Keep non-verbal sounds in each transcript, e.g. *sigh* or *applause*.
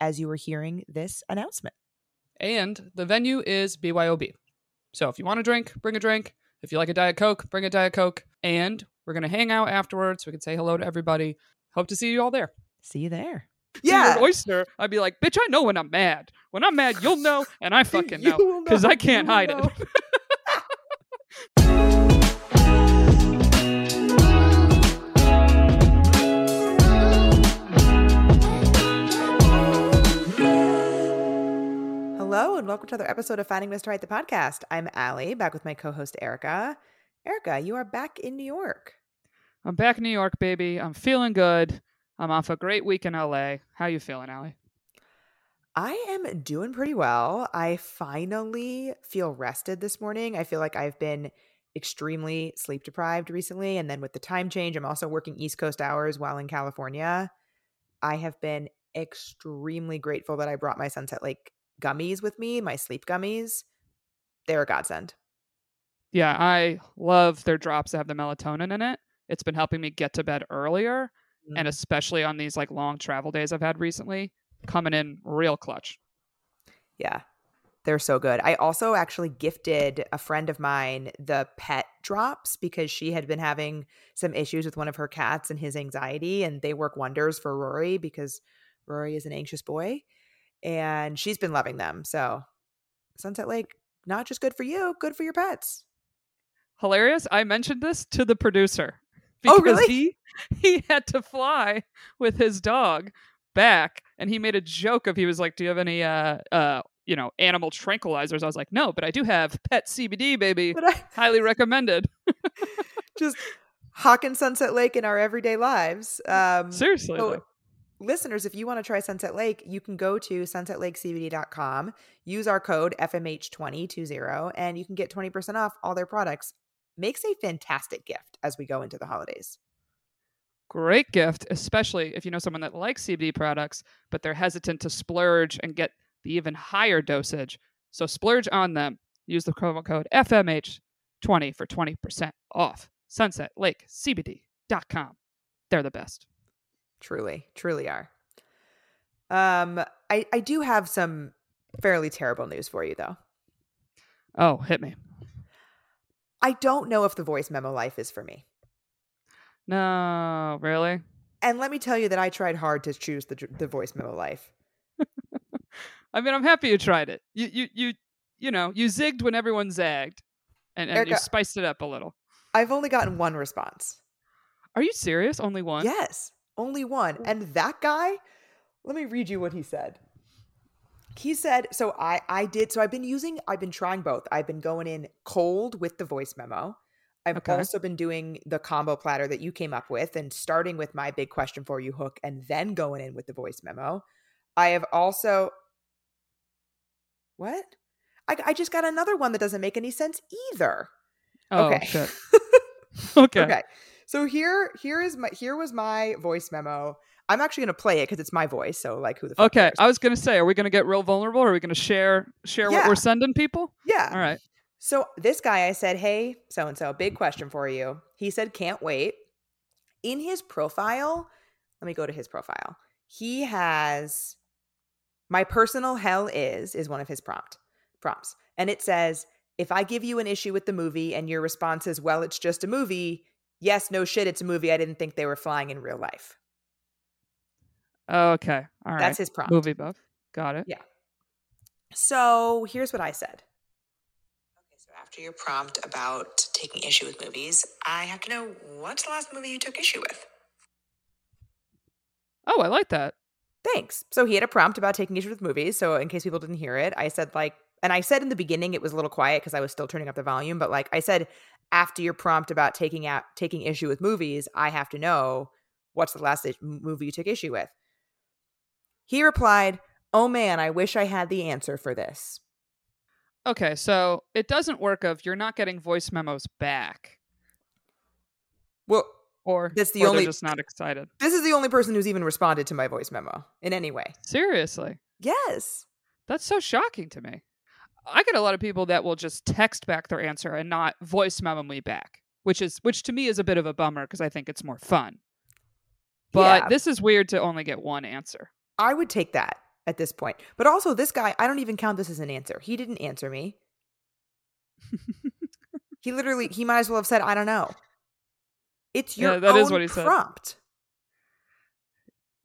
as you were hearing this announcement. And the venue is BYOB. So if you want a drink, bring a drink. If you like a Diet Coke, bring a Diet Coke. And we're going to hang out afterwards. We can say hello to everybody. Hope to see you all there. See you there. Yeah. Oyster, I'd be like, bitch, I know when I'm mad. When I'm mad, you'll know, and I *laughs* fucking know because. I can't hide know. it. *laughs* *laughs* Hello, and welcome to another episode of Finding Mr. Height, the podcast. I'm Allie, back with my co host, Erica. Erica, you are back in New York. I'm back in New York, baby. I'm feeling good. I'm off a great week in LA. How you feeling, Allie? I am doing pretty well. I finally feel rested this morning. I feel like I've been extremely sleep deprived recently. And then with the time change, I'm also working East Coast hours while in California. I have been extremely grateful that I brought my Sunset Lake gummies with me, my sleep gummies. They're a godsend. Yeah, I love their drops that have the melatonin in it. It's been helping me get to bed earlier, mm. and especially on these like long travel days I've had recently, coming in real clutch. Yeah. They're so good. I also actually gifted a friend of mine the pet drops because she had been having some issues with one of her cats and his anxiety, and they work wonders for Rory because Rory is an anxious boy and she's been loving them. So, Sunset Lake, not just good for you, good for your pets. Hilarious. I mentioned this to the producer Oh, because really? he he had to fly with his dog back, and he made a joke of he was like, "Do you have any uh uh you know animal tranquilizers?" I was like, "No, but I do have pet CBD, baby. But I Highly recommended." *laughs* just hawking Sunset Lake in our everyday lives. *laughs* Um, Seriously. So. Listeners, if you want to try Sunset Lake, you can go to sunsetlakecbd.com, use our code FMH2020, and you can get 20% off all their products. Makes a fantastic gift as we go into the holidays. Great gift, especially if you know someone that likes CBD products, but they're hesitant to splurge and get the even higher dosage. So splurge on them. Use the promo code FMH20 for 20% off. SunsetLakeCBD.com. They're the best. Truly, truly are. Um, I, I do have some fairly terrible news for you, though. Oh, hit me. I don't know if the voice memo life is for me. No, really? And let me tell you that I tried hard to choose the, the voice memo life. *laughs* I mean, I'm happy you tried it. You, you, you, you know, you zigged when everyone zagged, and, and you spiced it up a little. I've only gotten one response. Are you serious? Only one? Yes, only one. Mm. And that guy, let me read you what he said. He said, so I I did so I've been using I've been trying both. I've been going in cold with the voice memo. I've Okay. also been doing the combo platter that you came up with and starting with my big question for you hook and then going in with the voice memo. I have also What? I, I just got another one that doesn't make any sense either. Oh, okay. shit. *laughs* Okay. Okay. So here, here is my here was my voice memo. I'm actually gonna play it because it's my voice. So like, who the fuck Okay, cares? I was gonna say, are we gonna get real vulnerable? Or are we gonna share share what we're sending people? yeah. All right. So this guy, I said, hey, so and so, big question for you. He said, can't wait. In his profile, let me go to his profile. He has my personal hell is is one of his prompt prompts, and it says, if I give you an issue with the movie and your response is, well, it's just a movie. Yes, no shit, it's a movie. I didn't think they were flying in real life. Okay. All right. That's his prompt. movie buff. Got it. Yeah. So here's what I said. Okay, so after your prompt about taking issue with movies, I have to know what's the last movie you took issue with? Oh, I like that. Thanks. So he had a prompt about taking issue with movies. So in case people didn't hear it, I said like, and I said in the beginning it was a little quiet because I was still turning up the volume, but like I said, after your prompt about taking out taking issue with movies, I have to know what's the last movie you took issue with. He replied, "Oh man, I wish I had the answer for this." Okay, so it doesn't work of you're not getting voice memos back, Well, or That's the or only- just not excited. this is the only person who's even responded to my voice memo in any way. Seriously, Yes. that's so shocking to me. I get a lot of people that will just text back their answer and not voice memo me back, which is which to me is a bit of a bummer because I think it's more fun. But Yeah. this is weird to only get one answer. I would take that at this point. But also, this guy, I don't even count this as an answer. He didn't answer me. *laughs* he literally, he might as well have said, I don't know. It's your Yeah, that own is what he said. prompt.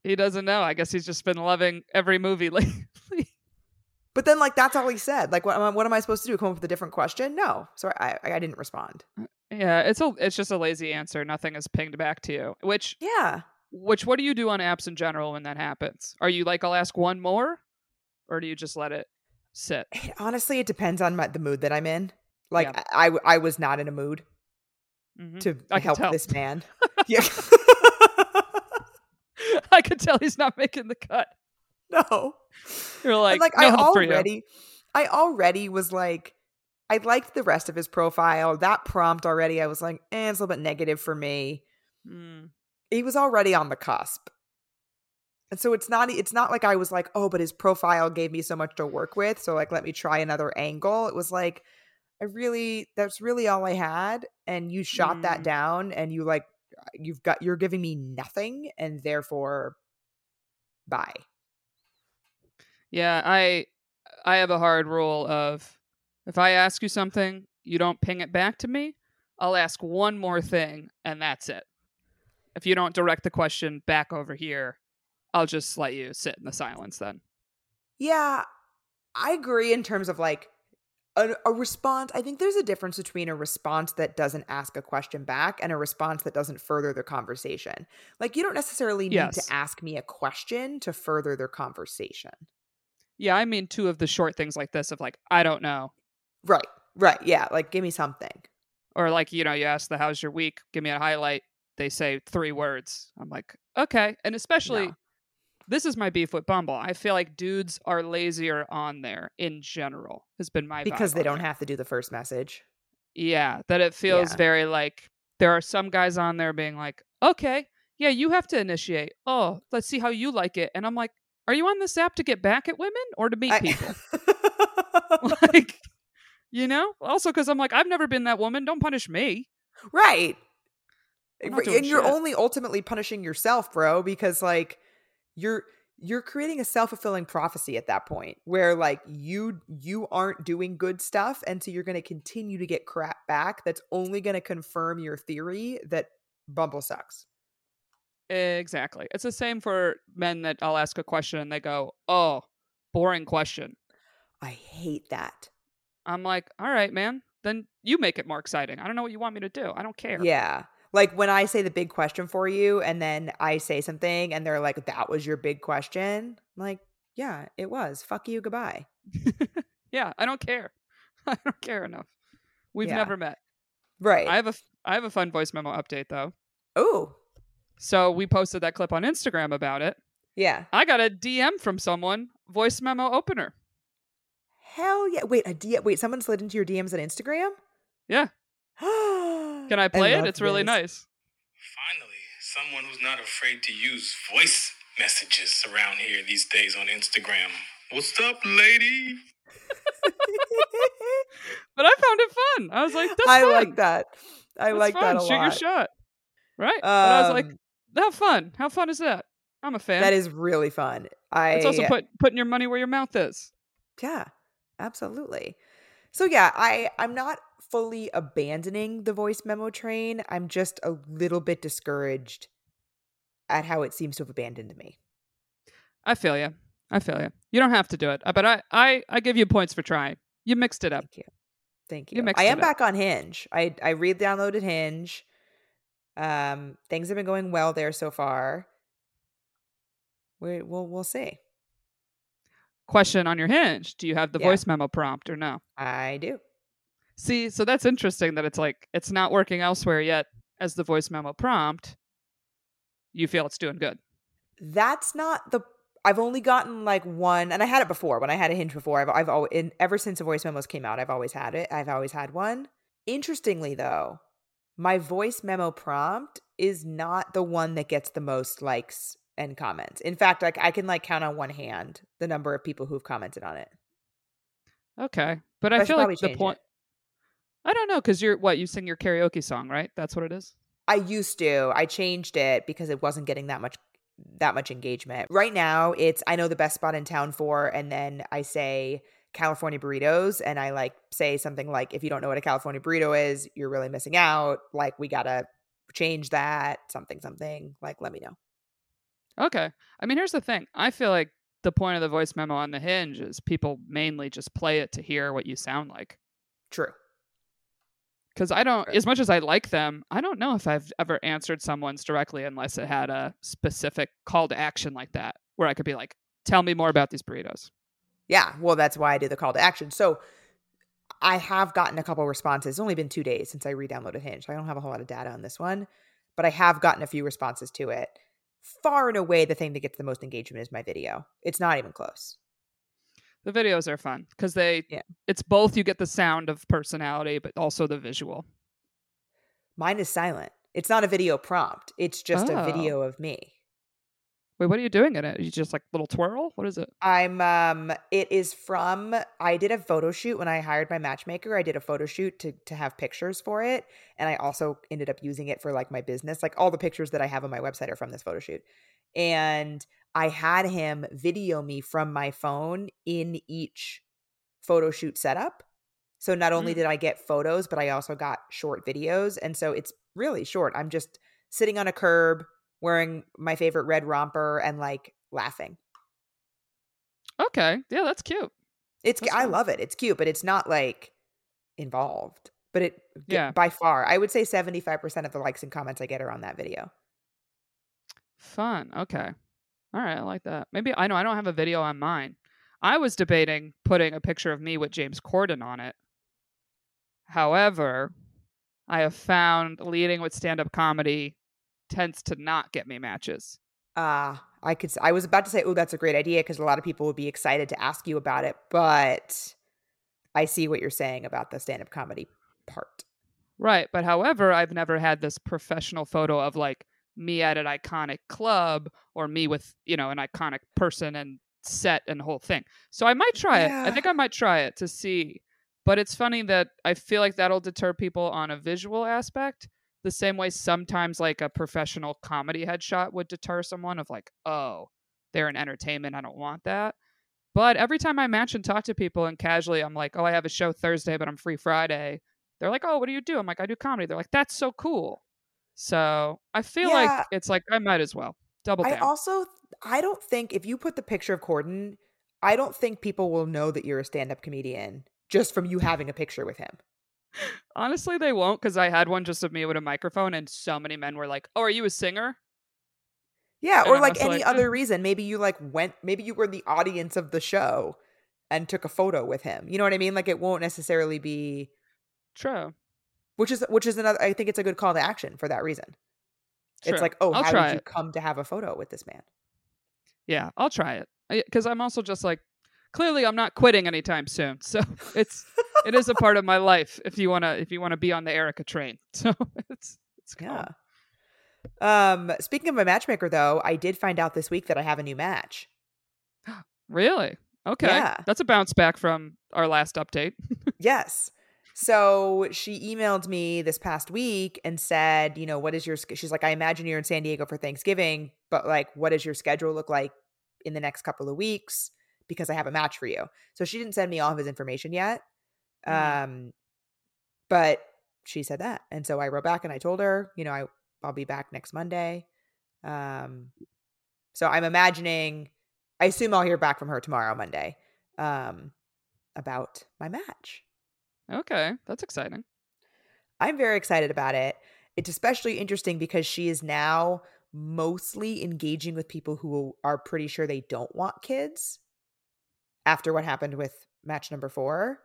He doesn't know. I guess he's just been loving every movie *laughs* lately. But then, like, that's all he said. Like, what, am I- what am I supposed to do? Come up with a different question? No. So I, I, didn't respond. yeah, it's a it's just a lazy answer. Nothing is pinged back to you. Which Yeah. which what do you do on apps in general when that happens? Are you like I'll ask one more, or do you just let it sit? Honestly, it depends on my, the mood that I'm in. Like, Yeah. I, I, was not in a mood Mhm. to I help this man. *laughs* yeah. *laughs* I could tell he's not making the cut. No. You're like, And, like no I help for you. already I already was like I liked the rest of his profile. That prompt already I was like, eh, it's a little bit negative for me. Mm. He was already on the cusp. And so it's not it's not like I was like, oh, but his profile gave me so much to work with. So like let me try another angle. It was like I really that's really all I had. And you shot that Mm. down and you like you've got you're giving me nothing and therefore bye. Yeah, I I have a hard rule of if I ask you something, you don't ping it back to me, I'll ask one more thing and that's it. If you don't direct the question back over here, I'll just let you sit in the silence then. Yeah, I agree in terms of like a, a response. I think there's a difference between a response that doesn't ask a question back and a response that doesn't further the conversation. Like, you don't necessarily need Yes. to ask me a question to further their conversation. Yeah, I mean two of the short things like this of like I don't know Right, right. Yeah, like, give me something. or like you know you ask the how's your week, give me a highlight, they say three words. I'm like, "Okay." And especially No. this is my beef with Bumble. I feel like dudes are lazier on there in general. Has been my Because they don't there. have to do the first message. Yeah, that it feels Yeah. very like there are some guys on there being like, okay, yeah, you have to initiate. Oh, let's see how you like it. And I'm like, are you on this app to get back at women or to meet I- people? *laughs* *laughs* like, you know? Also, because I'm like, I've never been that woman. Don't punish me. right. I'm not doing And you're only ultimately punishing yourself, bro, because like you're you're creating a self-fulfilling prophecy at that point where like you you aren't doing good stuff and so you're going to continue to get crap back that's only going to confirm your theory that Bumble sucks. Exactly. It's the same for men that I'll ask a question and they go, oh, boring question. I hate that. I'm like, all right, man. Then you make it more exciting. I don't know what you want me to do. I don't care. Yeah. Like when I say the big question for you and then I say something and they're like that was your big question. I'm like, yeah, it was. Fuck you, goodbye. *laughs* Yeah, I don't care. *laughs* I don't care enough. We've Yeah. never met. Right. I have a I have a fun voice memo update though. oh, So we posted that clip on Instagram about it. yeah. I got a DM from someone, voice memo opener. Hell yeah. Wait, a a D- wait, someone slid into your DMs on Instagram? Yeah. *gasps* Can Can I play it? It's really nice. Finally, someone who's not afraid to use voice messages around here these days on Instagram. What's up, lady? *laughs* But I found it fun. I was like, that's I fun. like that. I That's like fun. that a Shoot your lot. shot. Right? but I was like, Um, how fun. How fun is that? I'm a fan. that is really fun. I it's also put putting your money where your mouth is. yeah, absolutely. So yeah, I I'm not fully abandoning the voice memo train. I'm just a little bit discouraged at how it seems to have abandoned me. I feel you. I feel you. You don't have to do it, uh, but I, I, I give you points for trying. You mixed it up. Thank you. Thank You you. I am up. back on Hinge. I I re-downloaded Hinge. Um, things have been going well there so far. We we'll we'll see. Question on your hinge: Do you have the Yeah. voice memo prompt or no? I do. See, so that's interesting that it's like it's not working elsewhere yet as the voice memo prompt. You feel it's doing good. That's not the I've only gotten like one, and I had it before when I had a hinge before. I've I've always in, ever since the voice memos came out, I've always had it. I've always had one. Interestingly, though, my voice memo prompt is not the one that gets the most likes and comments. In fact, like I can like count on one hand the number of people who've commented on it. Okay, but But I I feel like the point. it. I don't know because you're what you sing your karaoke song, right? That's what it is. I used to. I changed it because it wasn't getting that much that much engagement. Right now, it's I know the best spot in town for, and then I say California burritos, and I like say something like, if you don't know what a California burrito is, you're really missing out. Like we gotta change that. Something, something. Like let me know. Okay. I mean, here's the thing. I feel like the point of the voice memo on the hinge is people mainly just play it to hear what you sound like. True. Because I don't, as much as I like them, I don't know if I've ever answered someone's directly unless it had a specific call to action like that, where I could be like, tell me more about these burritos. Yeah. Well, that's why I did the call to action. So I have gotten a couple responses. It's only been two days since I re-downloaded Hinge. So I don't have a whole lot of data on this one, but I have gotten a few responses to it. Far and away, the thing that gets the most engagement is my video. It's not even close. The videos are fun because they, Yeah. it's both you get the sound of personality, but also the visual. Mine is silent. It's not a video prompt. It's just a Oh. video of me. Wait, what are you doing in it? You just like little twirl? What is it? I'm um it is from I did a photo shoot when I hired my matchmaker. I did a photo shoot to to have pictures for it and I also ended up using it for like my business. Like all the pictures that I have on my website are from this photo shoot. And I had him video me from my phone in each photo shoot setup. So not only Mm. did I get photos, but I also got short videos and so it's really short. I'm just sitting on a curb wearing my favorite red romper and like laughing. Okay. Yeah, that's cute. It's That's I fun. love it. It's cute, but it's not like involved. But it Yeah. by far, I would say 75% of the likes and comments I get are on that video. Fun. Okay. All right. I like that. Maybe I know I don't have a video on mine. I was debating putting a picture of me with James Corden on it. However, I have found leading with stand up comedy tends to not get me matches. Uh, I could I was about to say, "Oh, that's a great idea" because a lot of people would be excited to ask you about it, but I see what you're saying about the stand-up comedy part. Right. But however, I've never had this professional photo of like me at an iconic club or me with, you know, an iconic person and set and whole thing. So I might try it. I think I might try it to see. But it's funny that I feel like that'll deter people on a visual aspect the same way sometimes like a professional comedy headshot would deter someone of like, oh, they're in entertainment. I don't want that. But every time I match and talk to people and casually I'm like, oh, I have a show Thursday, but I'm free Friday. They're like, oh, what do you do? I'm like, I do comedy. They're like, that's so cool. So I feel Yeah. like it's like I might as well double I also I don't think if you put the picture of Corden, I don't think people will know that you're a stand-up comedian just from you having a picture with him. Honestly, they won't because I had one just of me with a microphone, and so many men were like, "Oh, are you a singer?" Yeah, And or like any like, other reason. Maybe you like went maybe you were the audience of the show and took a photo with him. You know what I mean? Like it won't necessarily be True. which is which is another I think it's a good call to action for that reason. True. It's like, "Oh, I'll how try did you it. come to have a photo with this man?" Yeah, I'll try it because I'm also just like, clearly, I'm not quitting anytime soon. So *laughs* it's it is a part of my life. If you wanna if you wanna be on the Erica train, *laughs* so it's it's cool. Yeah. Um speaking of my matchmaker though, I did find out this week that I have a new match. *gasps* Really? Okay. Yeah. That's a bounce back from our last update. *laughs* Yes. So she emailed me this past week and said, you know, what is your, she's like, I imagine you're in San Diego for Thanksgiving, but like, what does your schedule look like in the next couple of weeks? Because I have a match for you. So she didn't send me all of his information yet. Mhm. Um, but she said that. And so I wrote back and I told her, you know, I, I'll be back next Monday. Um, so I'm imagining, I assume I'll hear back from her tomorrow, Monday, um, about my match. Okay, that's exciting. I'm very excited about it. It's especially interesting because she is now mostly engaging with people who are pretty sure they don't want kids after what happened with match number four.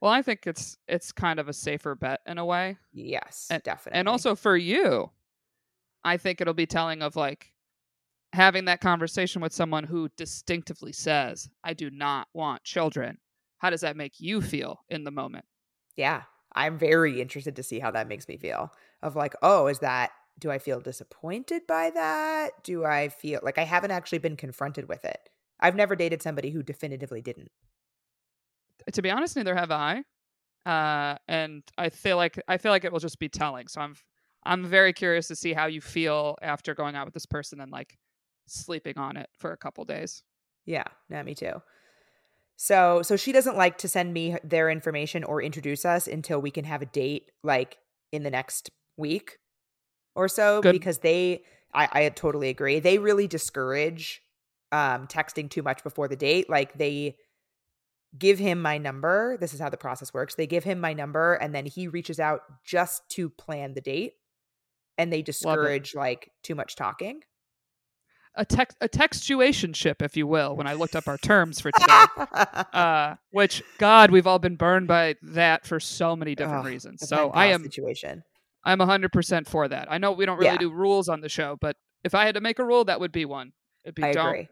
Well, I think it's it's kind of a safer bet in a way. Yes, And- definitely. And also for you, I think it'll be telling of like having that conversation with someone who distinctively says, I do not want children, how does that make you feel in the moment? Yeah. I'm very interested to see how that makes me feel. Of like, oh, is that do I feel disappointed by that? Do I feel like I haven't actually been confronted with it? I've never dated somebody who definitively didn't. To be honest, neither have I. Uh, and I feel like I feel like it will just be telling. So I'm I'm very curious to see how you feel after going out with this person and like sleeping on it for a couple days. Yeah, yeah, me too. So so she doesn't like to send me their information or introduce us until we can have a date like in the next week or so Good. because they I, I totally agree. They really discourage um texting too much before the date. Like they give him my number. This is how the process works. They give him my number and then he reaches out just to plan the date. And they discourage like too much talking. A text a textuationship, if you will, when I looked up our terms for today. *laughs* uh, which God, we've all been burned by that for so many different reasons. So I am situation. I'm 100% for that. I know we don't really Yeah. do rules on the show, but if I had to make a rule, that would be one. It'd be I don't agree.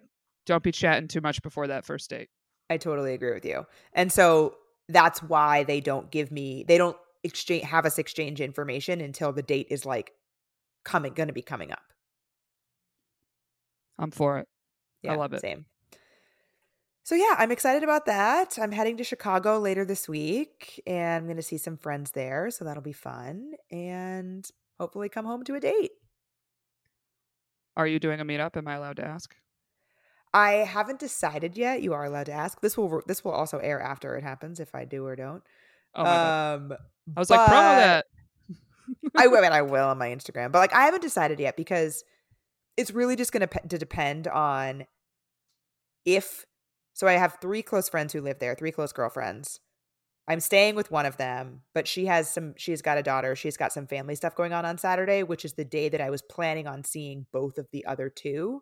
Don't be chatting too much before that first date. I totally agree with you. And so that's why they don't give me they don't exchange have us exchange information until the date is like coming going to be coming up. I'm for it. I love it. Same. So yeah, I'm excited about that. I'm heading to Chicago later this week and I'm going to see some friends there, so that'll be fun and hopefully come home to a date. Are you doing a meetup? Am I allowed to ask? I haven't decided yet. You are allowed to ask. This will this will also air after it happens if I do or don't. Oh my god. um I was like, promo that. I *laughs* will, and I will on my Instagram, but like I haven't decided yet because it's really just going to depend on if. So I have three close friends who live there, three close girlfriends. I'm staying with one of them, but she has some. She's got a daughter. She's got some family stuff going on on Saturday, which is the day that I was planning on seeing both of the other two.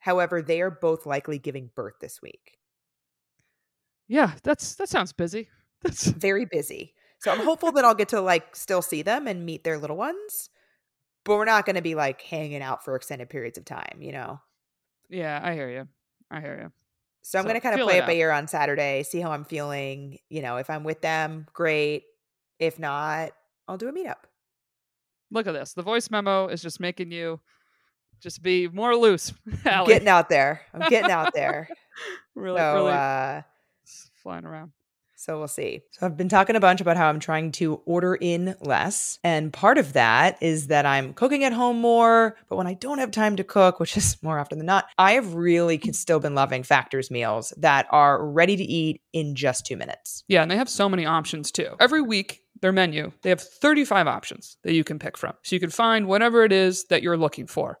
However, they are both likely giving birth this week. Yeah, that's that sounds busy. *laughs* That's Very busy. So I'm hopeful that I'll get to like still see them and meet their little ones, but we're not going to be like hanging out for extended periods of time, you know? yeah, I hear you. I hear you. So I'm So going to kind of play it it by ear on Saturday, see how I'm feeling. You know, if I'm with them, great. If not, I'll do a meetup. Look at this. The voice memo is just making you just be more loose. *laughs* Allie. Getting out there. I'm getting out there. *laughs* really, so, really uh, flying around. So we'll see. So I've been talking a bunch about how I'm trying to order in less. And part of that is that I'm cooking at home more. But when I don't have time to cook, which is *laughs* more often than not, I have really still been loving Factor's meals that are ready to eat in just two minutes. Yeah, and they have so many options too. Every week, their menu, they have 35 options that you can pick from. So you can find whatever it is that you're looking for.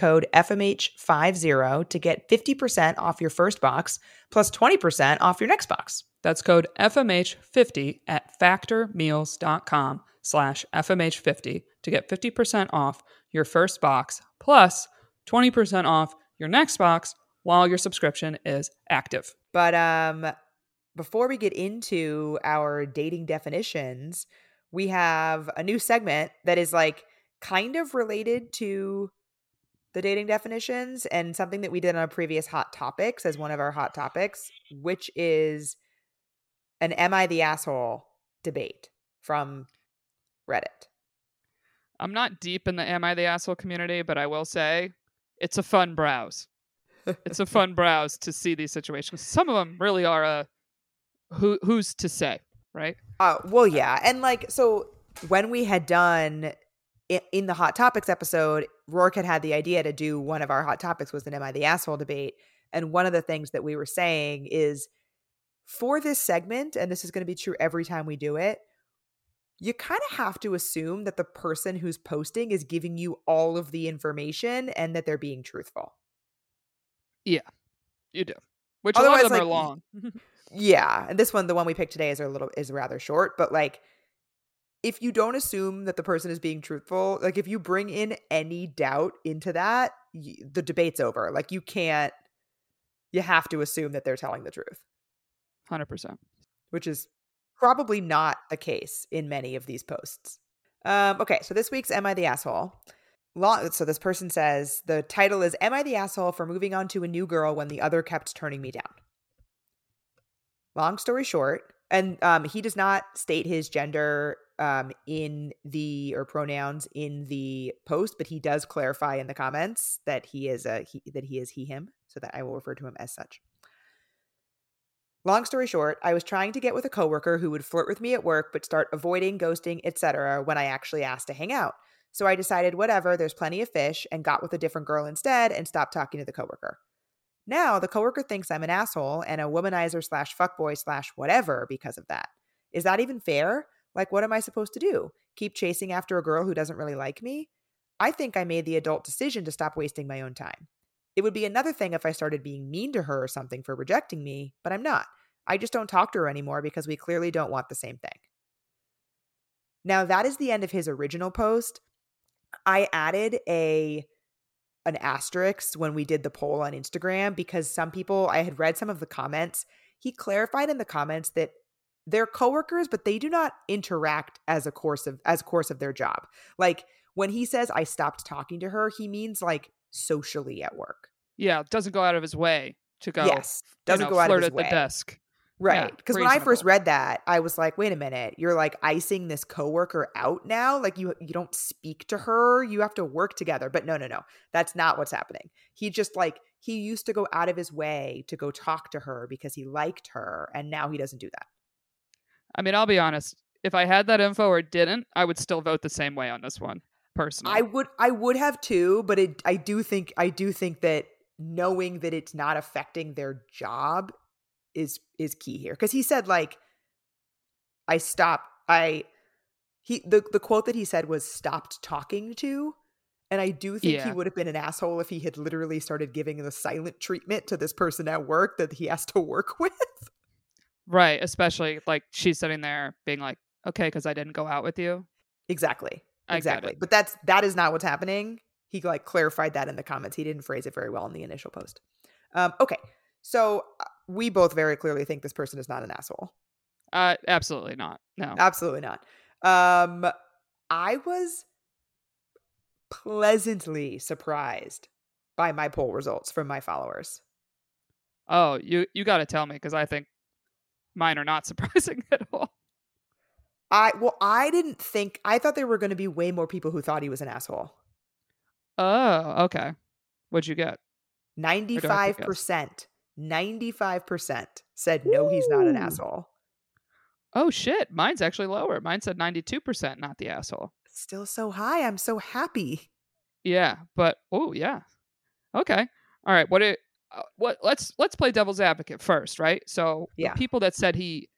code FMH50 to get 50% off your first box plus 20% off your next box. That's code FMH50 at factormeals.com slash FMH50 to get 50% off your first box plus 20% off your next box while your subscription is active. But um, before we get into our dating definitions, we have a new segment that is like kind of related to the dating definitions and something that we did on a previous hot topics as one of our hot topics, which is an Am I the Asshole debate from Reddit. I'm not deep in the Am I the Asshole community, but I will say it's a fun browse. it's a fun *laughs* browse to see these situations. Some of them really are a who who's to say, right? Uh, well, yeah. And like, so when we had done in the Hot Topics episode, Rourke had had the idea to do one of our Hot Topics was an Am I the Asshole debate. And one of the things that we were saying is for this segment, and this is going to be true every time we do it, you kind of have to assume that the person who's posting is giving you all of the information and that they're being truthful. Yeah, you do. Which a lot Otherwise, of them are long. *laughs* Yeah, and this one, the one we picked today, is a little is rather short. But like, if you don't assume that the person is being truthful, like if you bring in any doubt into that, y- the debate's over. Like you can't. You have to assume that they're telling the truth, Hundred percent. which is probably not the case in many of these posts. Um, okay, so this week's "Am I the asshole?" Long, so this person says the title is "Am I the asshole for moving on to a new girl when the other kept turning me down?" long story short and um, he does not state his gender um, in the or pronouns in the post but he does clarify in the comments that he is a he, that he is he him so that i will refer to him as such. Long story short i was trying to get with a coworker who would flirt with me at work but start avoiding ghosting etc when i actually asked to hang out. So i decided whatever there's plenty of fish and got with a different girl instead and stopped talking to the coworker now the coworker thinks I'm an asshole and a womanizer slash fuckboy slash whatever because of that. Is that even fair? Like, what am I supposed to do? Keep chasing after a girl who doesn't really like me? I think I made the adult decision to stop wasting my own time. It would be another thing if I started being mean to her or something for rejecting me, but I'm not. I just don't talk to her anymore because we clearly don't want the same thing. Now, that is the end of his original post. I added a an asterisk when we did the poll on Instagram because some people I had read some of the comments. He clarified in the comments that they're coworkers, but they do not interact as a course of as a course of their job. Like when he says I stopped talking to her, he means like socially at work. Yeah, doesn't go out of his way to go. yes, doesn't know, go out of flirt his at way. the desk. Right. Because when I first read that, I was like, wait a minute, you're like icing this coworker out now? Like you you don't speak to her, you have to work together. But no, no, no. That's not what's happening. He just like he used to go out of his way to go talk to her because he liked her, and now he doesn't do that. I mean, I'll be honest. If I had that info or didn't, I would still vote the same way on this one, personally. I would I would have too, but it I do think I do think that knowing that it's not affecting their job is is key here because he said like I stopped I he the the quote that he said was stopped talking to and I do think he would have been an asshole if he had literally started giving the silent treatment to this person at work that he has to work *laughs* with. right, especially like she's sitting there being like, "Okay, because I didn't go out with you." exactly. Exactly. But that's that is not what's happening. He like clarified that in the comments. He didn't phrase it very well in the initial post. Um, okay, so we both very clearly think this person is not an asshole. Uh, absolutely not. No. Absolutely not. Um, I was pleasantly surprised by my poll results from my followers. Oh, you you got to tell me because I think mine are not *laughs* surprising at all. I well, I didn't think I thought there were going to be way more people who thought he was an asshole. Oh, okay. What'd you get? Ninety-five percent, ninety-five percent said no, he's not an asshole. Oh shit, mine's actually lower. Mine said ninety two percent, not the asshole. Still so high. I'm so happy. Yeah, but oh yeah, okay, all right. What it? Uh, what? Let's let's play devil's advocate first, right? So Yeah. people that said he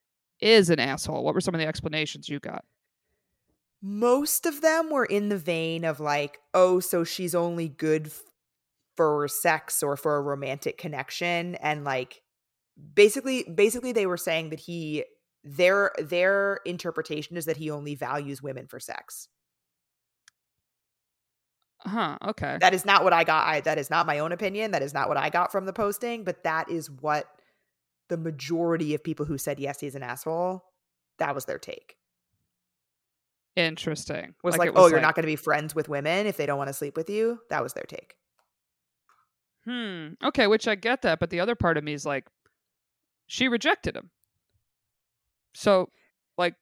is an asshole. What were some of the explanations you got? most of them were in the vein of like, oh, so she's only good f- for sex or for a romantic connection and like basically basically they were saying that he their their interpretation is that he only values women for sex. Huh? Okay. That is not what I got. I that is not my own opinion. That is not what I got from the posting, but that is what the majority of people who said yes, he's an asshole, that was their take. Interesting. Was like, it oh, you're not going to be friends with women if they don't want to sleep with you. That was their take. Hmm. Okay, which I get that, but the other part of me is like, she rejected him. So, like,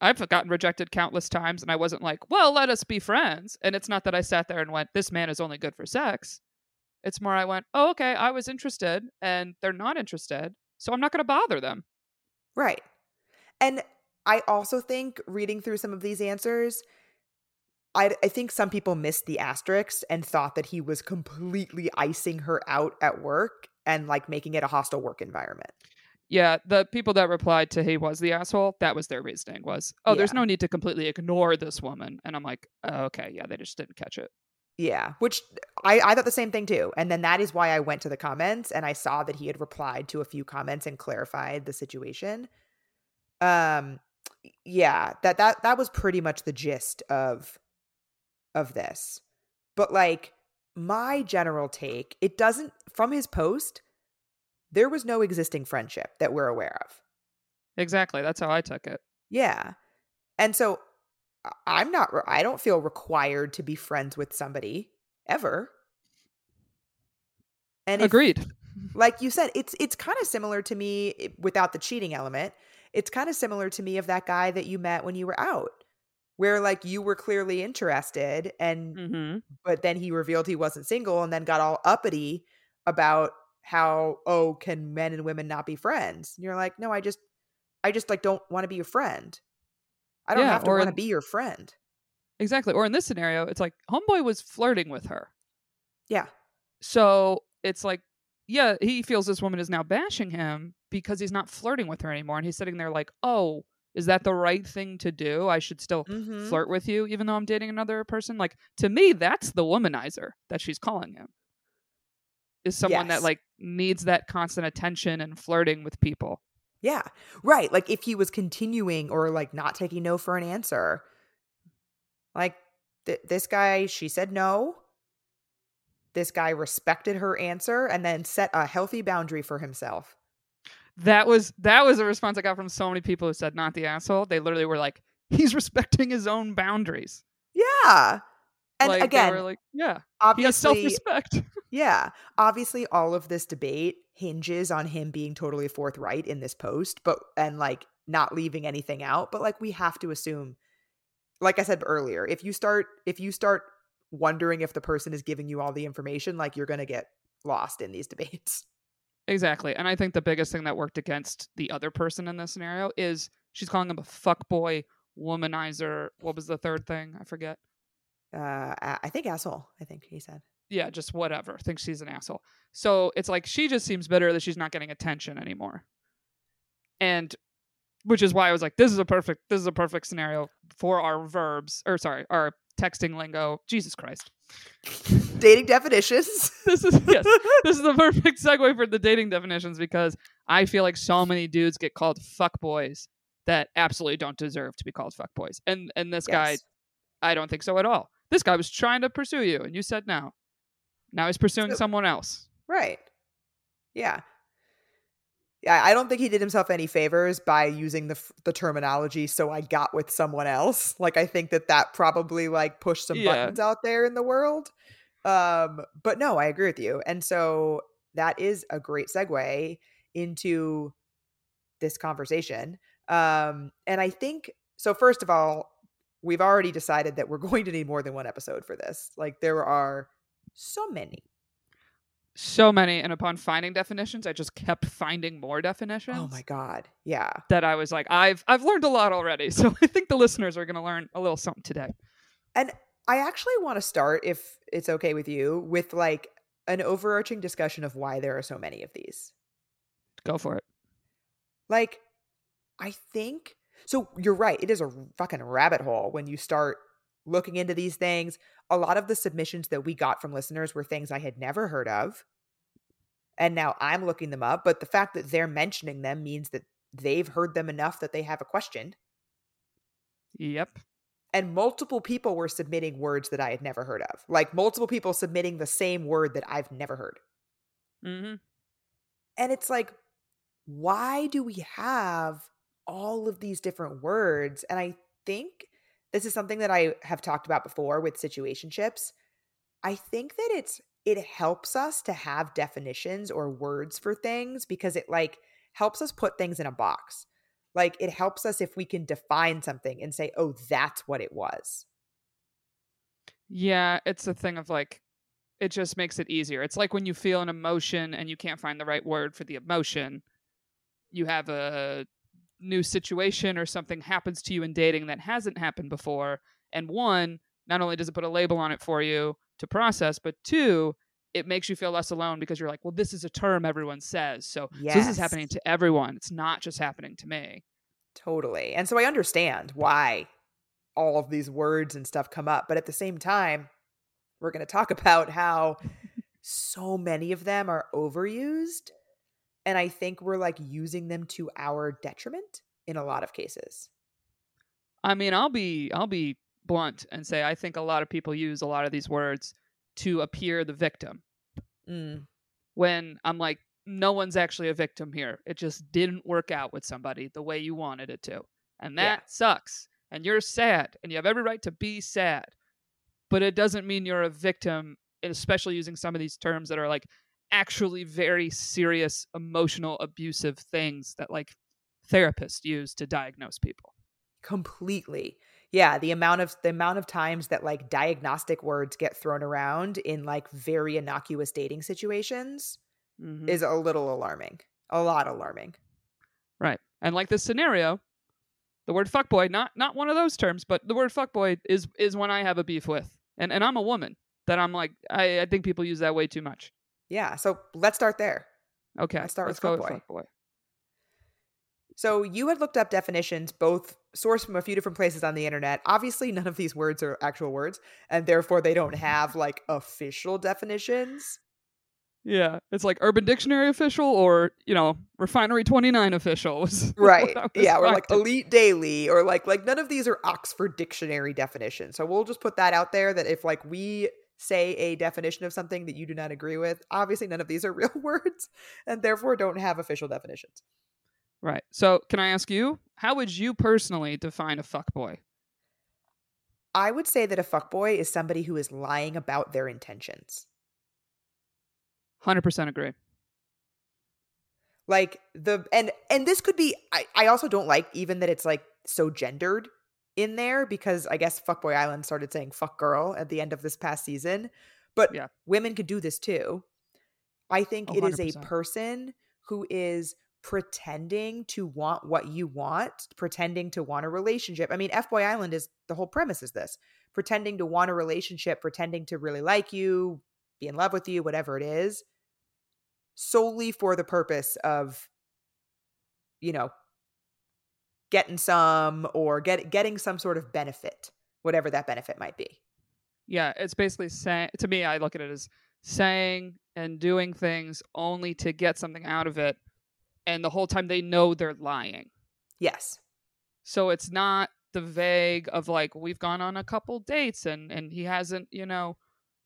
I've gotten rejected countless times, and I wasn't like, well, let us be friends. And it's not that I sat there and went, this man is only good for sex. It's more I went, oh, okay, I was interested, and they're not interested, so I'm not going to bother them. Right. And I also think reading through some of these answers, I, I think some people missed the asterisks and thought that he was completely icing her out at work and like making it a hostile work environment. Yeah, the people that replied to he was the asshole, that was their reasoning was, oh, there's no need to completely ignore this woman. And I'm like, oh, okay, yeah, they just didn't catch it. Yeah, which I, I thought the same thing too. And then that is why I went to the comments and I saw that he had replied to a few comments and clarified the situation. Um yeah, that that that was pretty much the gist of of this. But like my general take, it doesn't from his post, there was no existing friendship that we're aware of. Exactly. That's how I took it. Yeah. And so I'm not I don't feel required to be friends with somebody ever. And if- Agreed. like you said, it's it's kind of similar to me without the cheating element. It's kind of similar to me of that guy that you met when you were out, where like you were clearly interested, and hmm but then he revealed he wasn't single, and then got all uppity about how oh can men and women not be friends? And you're like, no, I just I just like don't want to be your friend. I don't Yeah, have to want to be your friend. Exactly. Or in this scenario, it's like Homeboy was flirting with her. Yeah, So it's like, yeah, he feels this woman is now bashing him because he's not flirting with her anymore. And he's sitting there like, oh, is that the right thing to do? I should still Mhm. flirt with you even though I'm dating another person. Like, to me, that's the womanizer that she's calling him. Is someone that like needs that constant attention and flirting with people. Yeah. Right. Like if he was continuing or like not taking no for an answer. Like th- this guy, she said no. This guy respected her answer and then set a healthy boundary for himself. That was that was a response I got from so many people who said not the asshole. They literally were like, he's respecting his own boundaries. Yeah. And like, again, like, yeah, he has self obviously, respect. *laughs* yeah, obviously all of this debate hinges on him being totally forthright in this post, but and like not leaving anything out, but like we have to assume like I said earlier, if you start if you start wondering if the person is giving you all the information, like you're going to get lost in these debates. Exactly. And I think the biggest thing that worked against the other person in this scenario is she's calling him a fuckboy, womanizer. What was the third thing? I forget. Uh I think asshole, I think he said. Yeah, just whatever. Thinks she's an asshole. So it's like she just seems bitter that she's not getting attention anymore. And which is why I was like, this is a perfect this is a perfect scenario for our verbs or sorry, our texting lingo. Jesus Christ. Dating definitions. *laughs* This is yes. this is the perfect segue for the dating definitions because I feel like so many dudes get called fuckboys that absolutely don't deserve to be called fuckboys. And and this guy, I don't think so at all. This guy was trying to pursue you and you said no. Now he's pursuing So- someone else. Right. Yeah. Yeah, I don't think he did himself any favors by using the the terminology so I got with someone else. Like I think that that probably like pushed some Yeah. buttons out there in the world. Um but no, I agree with you. And so that is a great segue into this conversation. Um and I think so first of all, we've already decided that we're *laughs* going to need more than one episode for this. Like there are so many. So many and upon finding definitions, I just kept finding more definitions. Oh my god. Yeah. That I was like, I've I've learned a lot already. *laughs* So I think the listeners are gonna learn a little something today. And I actually want to start, if it's okay with you, with like an overarching discussion of why there are so many of these. Go for it. Like, I think so. You're right. It is a fucking rabbit hole when you start looking into these things. A lot of the submissions that we got from listeners were things I had never heard of. And now I'm looking them up. But the fact that they're mentioning them means that they've heard them enough that they have a question. Yep. And multiple people were submitting words that I had never heard of. Like multiple people submitting the same word that I've never heard. Mm-hmm. And it's like, why do we have all of these different words? And I think this is something that I have talked about before with situationships. I think that it's it helps us to have definitions or words for things because it like helps us put things in a box. Like it helps us if we can define something and say, "Oh, that's what it was." Yeah, it's a thing of like, it just makes it easier. It's like when you feel an emotion and you can't find the right word for the emotion, you have a new situation or something happens to you in dating that hasn't happened before. And one, not only does it put a label on it for you to process, but two, it makes you feel less alone because you're like, well, this is a term everyone says. So, so this is happening to everyone. It's not just happening to me. Totally. And so I understand why all of these words and stuff come up, but at the same time, we're going to talk *laughs* about how so many of them are overused. And I think we're like using them to our detriment in a lot of cases. I mean, I'll be I'll be blunt and say I think a lot of people use a lot of these words to appear the victim. Mm. When I'm like, no one's actually a victim here. It just didn't work out with somebody the way you wanted it to. And that Yeah. sucks. And you're sad. And you have every right to be sad. But it doesn't mean you're a victim, especially using some of these terms that are like actually very serious, emotional, abusive things that like therapists use to diagnose people. completely yeah the amount of the amount of times that like diagnostic words get thrown around in like very innocuous dating situations Mhm. is a little alarming a lot alarming Right. And like this scenario, the word fuckboy, not not one of those terms, but the word fuckboy is is one I have a beef with. And and I'm a woman that I'm like I, I think people use that way too much. yeah so let's start there Okay. Let's start let's with fuckboy. with fuckboy. So you had looked up definitions both sourced from a few different places on the internet obviously none of these words are actual words and therefore they don't mm-hmm. have like official definitions Yeah. It's like Urban Dictionary official or, you know, Refinery 29 official. *laughs* was right what I was yeah or like elite daily or like like none of these are oxford dictionary definitions so we'll just put that out there that if like we say a definition of something that you do not agree with obviously none of these are *laughs* real words and therefore don't have official definitions Right. So can I ask you, how would you personally define a fuckboy? i would say that a fuckboy is somebody who is lying about their intentions 100% agree. like the and and this could be I, I also don't like even that it's like so gendered in there because i guess fuckboy island started saying fuck girl at the end of this past season but Yeah. women could do this too i think Oh, it is a person who is pretending to want what you want pretending to want a relationship. I mean f-boy island is the whole premise is this pretending to want a relationship pretending to really like you be in love with you whatever it is solely for the purpose of you know getting some or get getting some sort of benefit whatever that benefit might be. Yeah, it's basically saying to me, I look at it as saying and doing things only to get something out of it, and the whole time they know they're lying. yes So it's not the vague of like we've gone on a couple dates and and he hasn't, you know,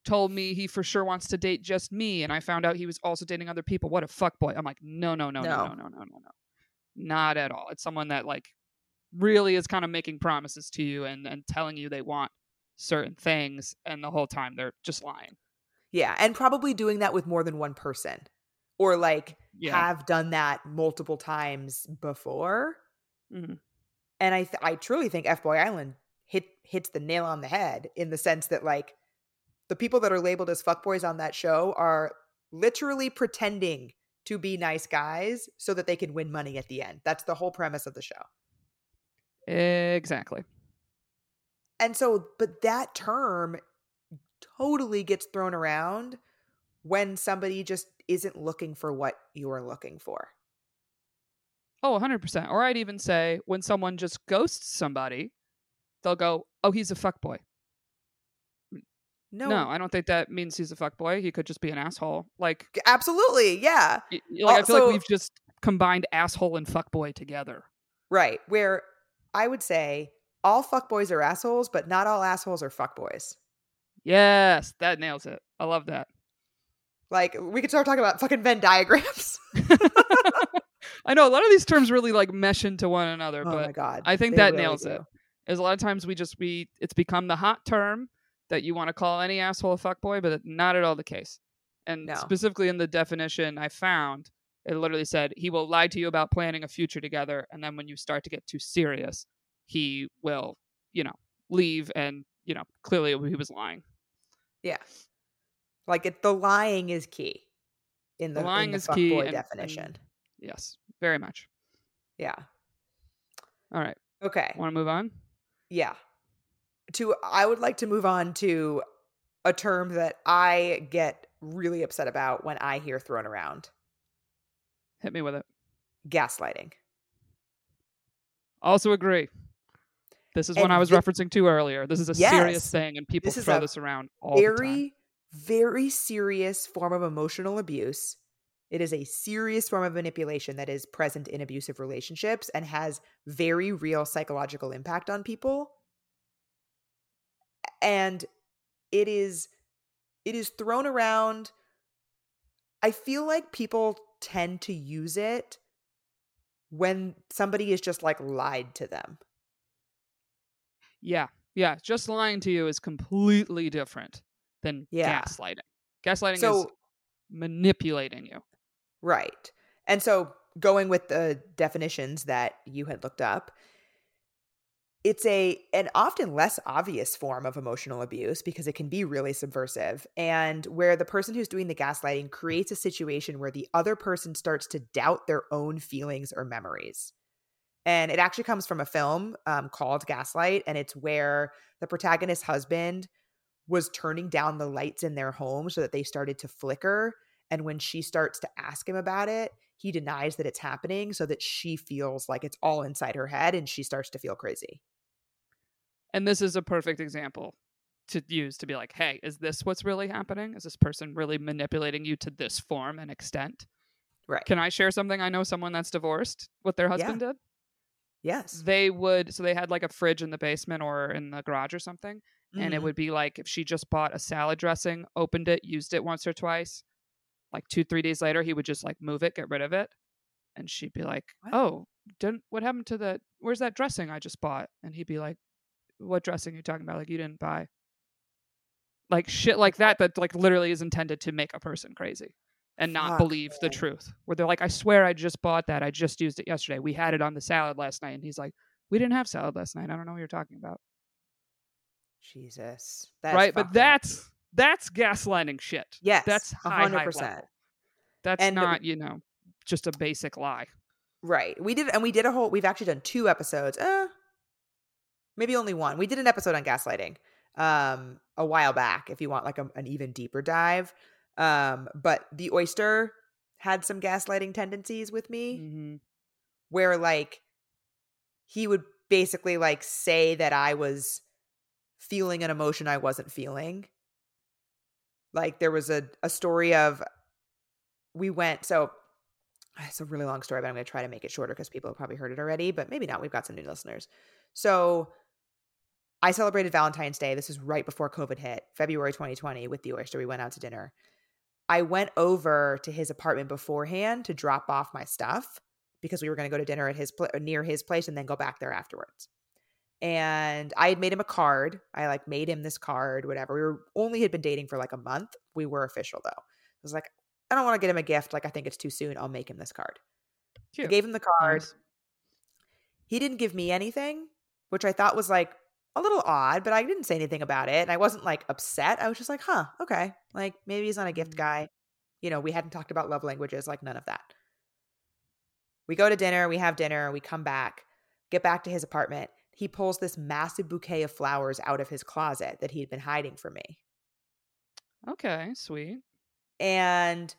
told me he for sure wants to date just me, and I found out he was also dating other people. What a fuck boy! I'm like, no, no, no, no, No. no, no, no, no, no, not at all. It's someone that like really is kind of making promises to you and and telling you they want certain things, and the whole time they're just lying. yeah and probably doing that with more than one person or like Yeah. have done that multiple times before Mhm. and i th- i truly think f-boy island hit hits the nail on the head in the sense that like the people that are labeled as fuckboys on that show are literally pretending to be nice guys so that they can win money at the end that's the whole premise of the show Exactly. And so, but that term totally gets thrown around when somebody just isn't looking for what you're looking for. Oh, 100%. Or I'd even say when someone just ghosts somebody, they'll go, "Oh, he's a fuckboy." Mm. No, No, I don't think that means he's a fuckboy. He could just be an asshole. Like, absolutely. Yeah. y- like I feel like we've just combined asshole and fuckboy together. Right. Where I would say all fuckboys are assholes, but not all assholes are fuckboys. Yes, that nails it. I love that. Like, we could start talking about fucking Venn diagrams. *laughs* I know a lot of these terms really like mesh into one another, oh but my God. I think they that really nails do. it. Is a lot of times we just we it's become the hot term that you want to call any asshole a fuckboy, but not at all the case. And No. specifically in the definition I found, it literally said he will lie to you about planning a future together, and then when you start to get too serious, he will, you know, leave and you know clearly he was lying. Yeah. Like, it, the lying is key in the, The lying in the is key, and- definition. and- Yes, very much. yeah. All right, Okay. want to move on? Yeah. To I would like to move on to a term that I get really upset about when I hear thrown around. Hit me with it. Gaslighting. Also agree. This is one I was thi- referencing to earlier. This is a serious thing, and people throw this around all the time. very, very serious form of emotional abuse. It is a serious form of manipulation that is present in abusive relationships and has very real psychological impact on people. And it is it is thrown around I feel like people tend to use it when somebody is just like lied to them. Yeah, yeah. Just lying to you is completely different than Yeah. gaslighting. Gaslighting is manipulating you. Right. And so going with the definitions that you had looked up, it's a an often less obvious form of emotional abuse because it can be really subversive and where the person who's doing the gaslighting creates a situation where the other person starts to doubt their own feelings or memories. And it actually comes from a film um, called Gaslight, and it's where the protagonist's husband was turning down the lights in their home so that they started to flicker and when she starts to ask him about it, he denies that it's happening so that she feels like it's all inside her head and she starts to feel crazy. And this is a perfect example to use to be like, hey, is this what's really happening? Is this person really manipulating you to this form and extent? Right. Can I share something? I know someone that's divorced, what their husband did. yes. They would, so they had like a fridge in the basement or in the garage or something. And it Mhm. would be like if she just bought a salad dressing, opened it, used it once or twice, like two, three days later, he would just like move it, get rid of it. And she'd be like, What? oh, didn't, what happened to the, where's that dressing I just bought? And he'd be like, what dressing are you talking about? Like, you didn't buy. Like shit like that, that like literally is intended to make a person crazy and not Fuck, believe the truth. Where they're like, I swear I just bought that. I just used it yesterday. We had it on the salad last night. And he's like, we didn't have salad last night. I don't know what you're talking about. Jesus. That's right. But up. that's, that's gaslighting shit. yes, That's high 100%. That's And- not, you know, just a basic lie. Right. We did and we did a whole we've actually done two episodes. Uh maybe only one. We did an episode on gaslighting um a while back if you want like a, an even deeper dive. Um but the oyster had some gaslighting tendencies with me. Mm-hmm. where like he would basically like say that I was feeling an emotion I wasn't feeling. Like there was a a story of we went so it's a really long story, but I'm going to try to make it shorter because people have probably heard it already, but maybe not. We've got some new listeners. So I celebrated Valentine's Day. This is right before COVID hit, February 2020, with the oyster. We went out to dinner. I went over to his apartment beforehand to drop off my stuff because we were going to go to dinner at his pla- near his place and then go back there afterwards. And I had made him a card. I like made him this card, whatever. We were only had been dating for like a month. We were official though. I was like, I don't want to get him a gift. Like I think it's too soon. I'll make him this card. Cute. I gave him the card. Nice. He didn't give me anything, which I thought was like a little odd, but I didn't say anything about it. And I wasn't like upset. I was just like, huh, okay. Like maybe he's not a gift Mhm. guy. You know, we hadn't talked about love languages, like none of that. We go to dinner, we have dinner, we come back, get back to his apartment. He pulls this massive bouquet of flowers out of his closet that he'd been hiding from me. Okay, sweet. And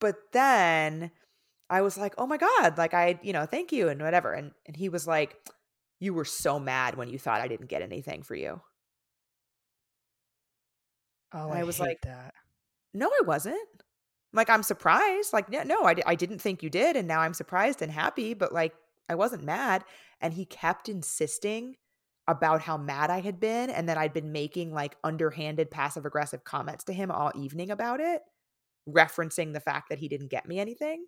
but then I was like, "Oh my god, like I, you know, thank you and whatever." And and he was like, "You were so mad when you thought I didn't get anything for you." Oh, I I, was like- that. No, I wasn't. Like I'm surprised. Like no, no, I, I didn't think you did and now I'm surprised and happy, but like I wasn't mad and he kept insisting about how mad I had been and that I'd been making like underhanded passive aggressive comments to him all evening about it, referencing the fact that he didn't get me anything.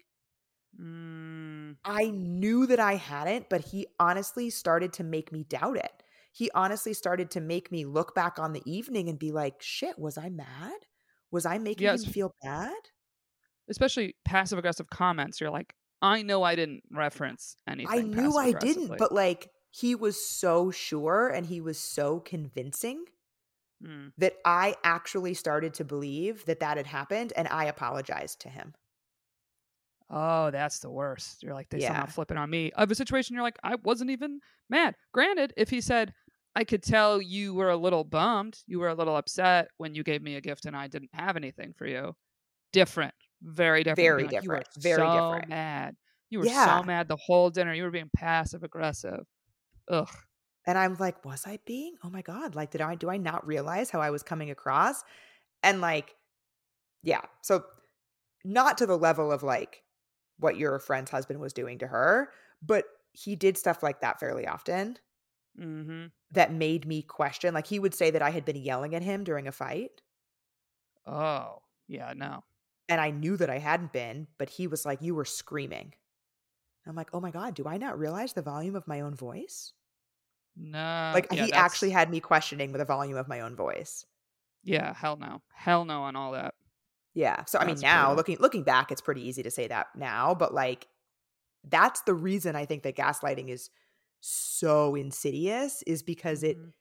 Mm, I knew that I hadn't, but he honestly started to make me doubt it. He honestly started to make me look back on the evening and be like, shit, was I mad? Was I making Yes. him feel bad? especially passive aggressive comments. You're like, I know I didn't reference anything. I knew I didn't, but like he was so sure and he was so convincing Mm. that I actually started to believe that that had happened and I apologized to him. Oh, that's the worst. You're like, they somehow Yeah. flip it on me. Of a situation, you're like, I wasn't even mad. Granted, if he said, I could tell you were a little bummed, you were a little upset when you gave me a gift and I didn't have anything for you, different. Very different. Very like, you were different. Very so different. mad. You were Yeah. so mad the whole dinner. You were being passive aggressive. Ugh. And I'm like, was I being? Oh my God. Like, did I, do I not realize how I was coming across? And like, yeah. So, not to the level of like what your friend's husband was doing to her, but he did stuff like that fairly often Mm-hmm. that made me question. Like, he would say that I had been yelling at him during a fight. Oh, yeah, no. And I knew that I hadn't been, but he was like, You were screaming. I'm like, Oh my God, do I not realize the volume of my own voice? No. like, yeah, he that's- actually had me questioning with the volume of my own voice. Yeah, hell no. Hell no on all that. Yeah. So I mean now brutal. looking looking back it's pretty easy to say that now, but like that's the reason I think that gaslighting is so insidious is because it Mhm.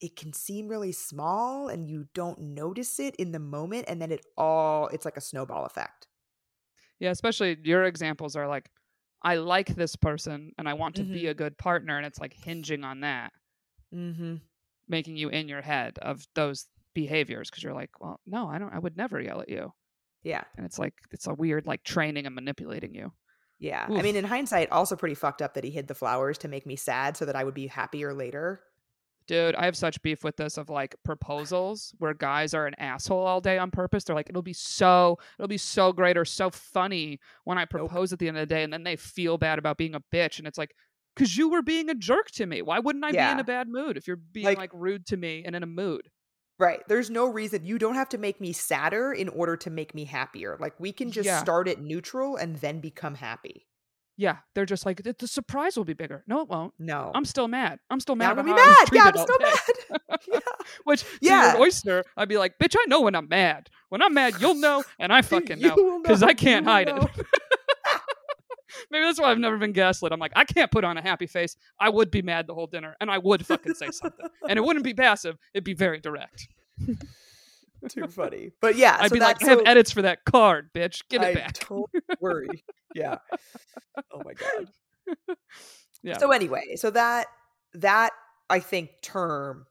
It can seem really small and you don't notice it in the moment and then it all it's like a snowball effect. Yeah, especially your examples are like, I like this person and I want to be Mhm. a good partner, and it's like hinging on that, Mhm. making you in your head of those behaviors because you're like, well, no, I don't, I would never yell at you, Yeah. and it's like it's a weird like training and manipulating you. Yeah. I mean in hindsight also pretty fucked up that he hid the flowers to make me sad so that I would be happier later. Dude, I have such beef with this of like proposals where guys are an asshole all day on purpose. They're like, it'll be so, it'll be so great or so funny when I propose at the end of the day, and then they feel bad about being a bitch, and it's like, because you were being a jerk to me. Why wouldn't I be in a bad mood if you're being Like- like, rude to me and in a mood? Right. There's no reason you don't have to make me sadder in order to make me happier. Like we can just Yeah. start at neutral and then become happy. Yeah, they're just like the, the surprise will be bigger. No, it won't. No. I'm still mad. I'm still mad. I'm be how I was mad. Yeah, I'm still mad. *laughs* *laughs* yeah. Which Yeah. oyster, I'd be like, bitch, I know when I'm mad. When I'm mad, you'll know, *laughs* and I fucking know because. I can't hide know. it. Maybe that's why I've never been gaslit. I'm like, I can't put on a happy face. I would be mad the whole dinner, and I would fucking say something, and it wouldn't be passive. It'd be very direct. Too funny. But yeah, I'd so be like, that's I have edits for that card, bitch. Give it I back. Don't worry. Yeah. Oh my god. *laughs* Yeah. So anyway, so that that I think term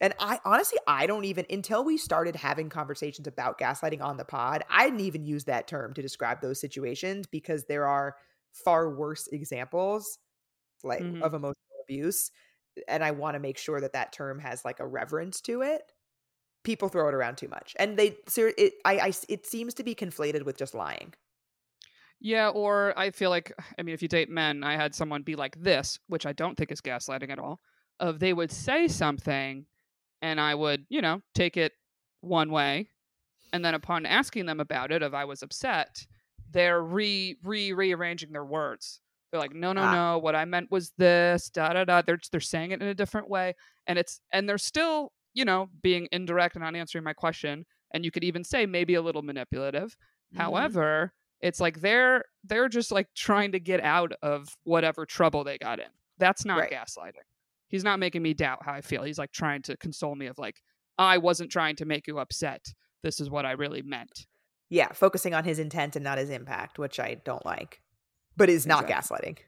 and I honestly I don't even until we started having conversations about gaslighting on the pod, I didn't even use that term to describe those situations because there are far worse examples like Mhm. of emotional abuse and I want to make sure that that term has like a reverence to it. People throw it around too much. And they it I, I it seems to be conflated with just lying. Yeah, or I feel like I mean, if you date men, I had someone be like this, which I don't think is gaslighting at all. Of they would say something, and I would, you know, take it one way, and then upon asking them about it, if I was upset, they're re re rearranging their words. They're like, no, no, Ah. no. What I meant was this. Da da da. They're they're saying it in a different way, and it's and they're still, you know, being indirect and not answering my question. And you could even say maybe a little manipulative. Mhm. However, it's like they're they're just like trying to get out of whatever trouble they got in. That's not Right. gaslighting. He's not making me doubt how I feel. He's like trying to console me of like I wasn't trying to make you upset. This is what I really meant. Yeah, focusing on his intent and not his impact, which I don't like, but is not gaslighting.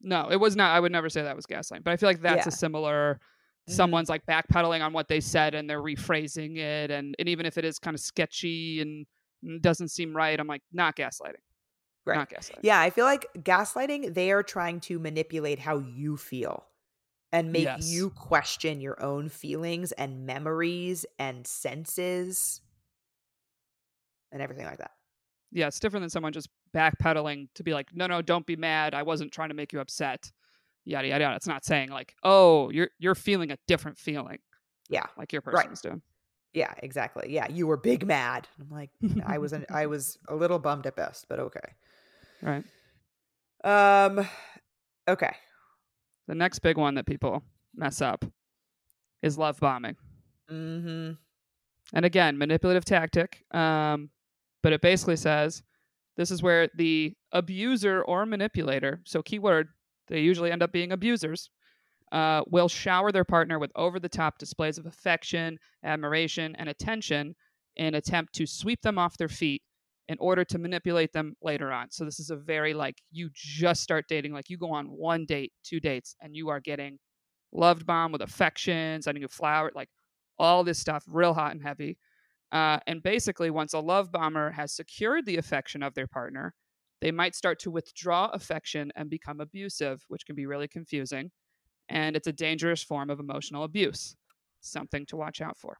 No, it was not. I would never say that was gaslighting, but I feel like that's Yeah. a similar. Mhm. Someone's like backpedaling on what they said and they're rephrasing it, and, and even if it is kind of sketchy and doesn't seem right, I'm like not gaslighting. Right. Not gaslighting. Yeah, I feel like gaslighting, they are trying to manipulate how you feel and make Yes. you question your own feelings and memories and senses and everything like that. yeah, it's different than someone just backpedaling to be like, no, no, don't be mad. I wasn't trying to make you upset. Yada yada yada. It's not saying like, oh, you're you're feeling a different feeling, Yeah. like your person Right. is doing. Yeah, exactly. Yeah, you were big mad. I'm like, I was an, I *laughs* was a little bummed at best, but okay. Right. Um okay. The next big one that people mess up is love bombing. Mm-hmm. And again, manipulative tactic. Um, but it basically says this is where the abuser or manipulator, so keyword, they usually end up being abusers, uh, will shower their partner with over the top displays of affection, admiration, and attention in attempt to sweep them off their feet in order to manipulate them later on. So this is a very like you just start dating, like you go on one date, two dates, and you are getting loved bomb with affection, sending you flowers, like all this stuff, real hot and heavy. Uh, and basically, once a love bomber has secured the affection of their partner, they might start to withdraw affection and become abusive, which can be really confusing. And it's a dangerous form of emotional abuse. Something to watch out for.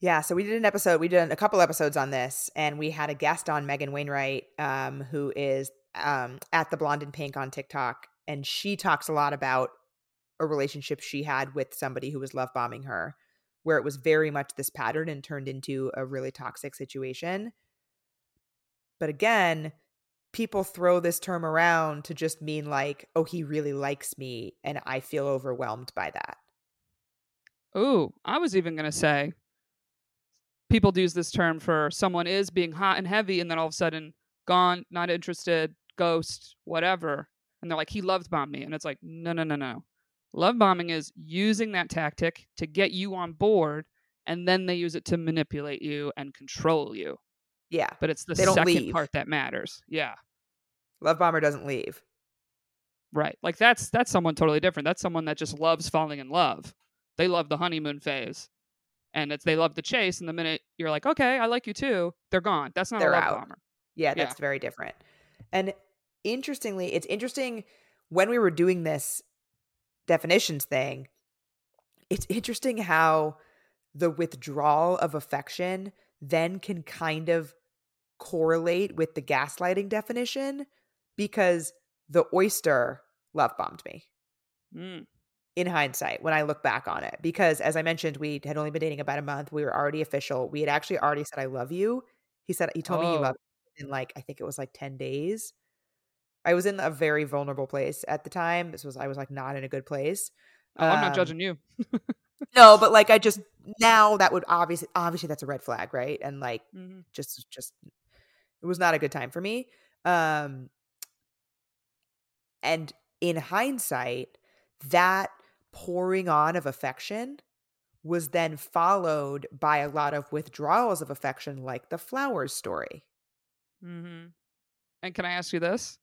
Yeah, so we did an episode. We did a couple episodes on this, and we had a guest on Megan Wainwright, um, who is um, at the Blonde and Pink on TikTok, and she talks a lot about a relationship she had with somebody who was love bombing her, where it was very much this pattern and turned into a really toxic situation. But again, people throw this term around to just mean like, oh, he really likes me, and I feel overwhelmed by that. Ooh, I was even going to say people use this term for someone is being hot and heavy and then all of a sudden gone, not interested, ghost, whatever. And they're like, he loved bombed me. And it's like, no, no, no, no. Love bombing is using that tactic to get you on board and then they use it to manipulate you and control you. Yeah. But it's the They second leave. part that matters. Yeah. Love bomber doesn't leave. Right. Like that's that's someone totally different. That's someone that just loves falling in love. They love the honeymoon phase. And it's they love the chase and the minute you're like, "Okay, I like you too." They're gone. That's not They're a love out. bomber. Yeah, Yeah. that's very different. And interestingly, it's interesting when we were doing this definitions thing, it's interesting how the withdrawal of affection then can kind of correlate with the gaslighting definition because the oyster love bombed me Mm. in hindsight when I look back on it. Because as I mentioned, we had only been dating about a month. We were already official. We had actually already said, I love you. He said, he told me he Oh. loved me in like, I think it was like 10 days. I was in a very vulnerable place at the time. This was, I was like not in a good place. Oh, I'm not Um, judging you. *laughs* No, but like I just, now that would obviously, obviously that's a red flag, right? And like, Mhm. just, just, it was not a good time for me. Um, and in hindsight, that pouring on of affection was then followed by a lot of withdrawals of affection, like the flowers story. Mhm. And can I ask you this?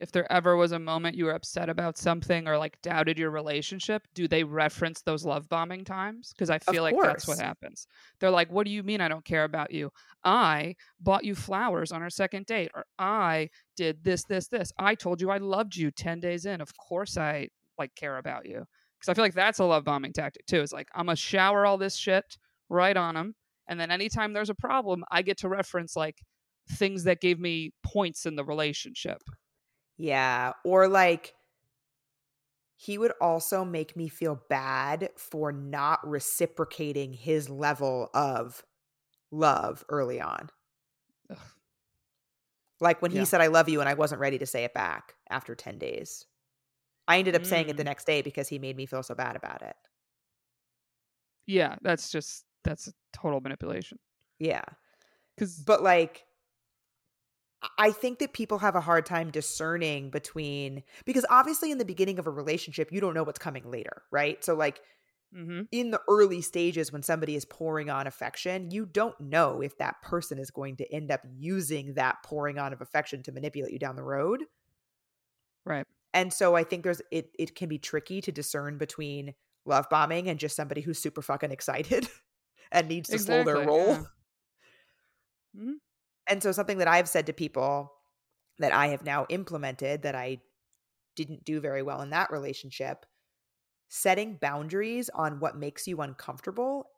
If there ever was a moment you were upset about something or like doubted your relationship, do they reference those love bombing times? Because I feel like that's what happens. They're like, What do you mean I don't care about you? I bought you flowers on our second date, or I did this, this, this. I told you I loved you 10 days in. Of course I like care about you. Because I feel like that's a love bombing tactic too. It's like, I'm going to shower all this shit right on them. And then anytime there's a problem, I get to reference like things that gave me points in the relationship. Yeah. Or like, he would also make me feel bad for not reciprocating his level of love early on. Ugh. Like when he Yeah. said, I love you, and I wasn't ready to say it back after 10 days. I ended up saying it the Mm. next day because he made me feel so bad about it. Yeah, that's just that's a total manipulation. Yeah. Because But like, I- think that people have a hard time discerning between, because obviously in the beginning of a relationship, you don't know what's coming later, right? So, like, hmm in the early stages when somebody is pouring on affection, you don't know if that person is going to end up using that pouring on of affection to manipulate you down the road. right, And so I think there's it it can be tricky to discern between love bombing and just somebody who's super fucking excited *laughs* and needs to slow their roll. yeah. Mhm. And so something that I've said to people that I have now implemented that I didn't do very well in that relationship, setting boundaries on what makes you uncomfortable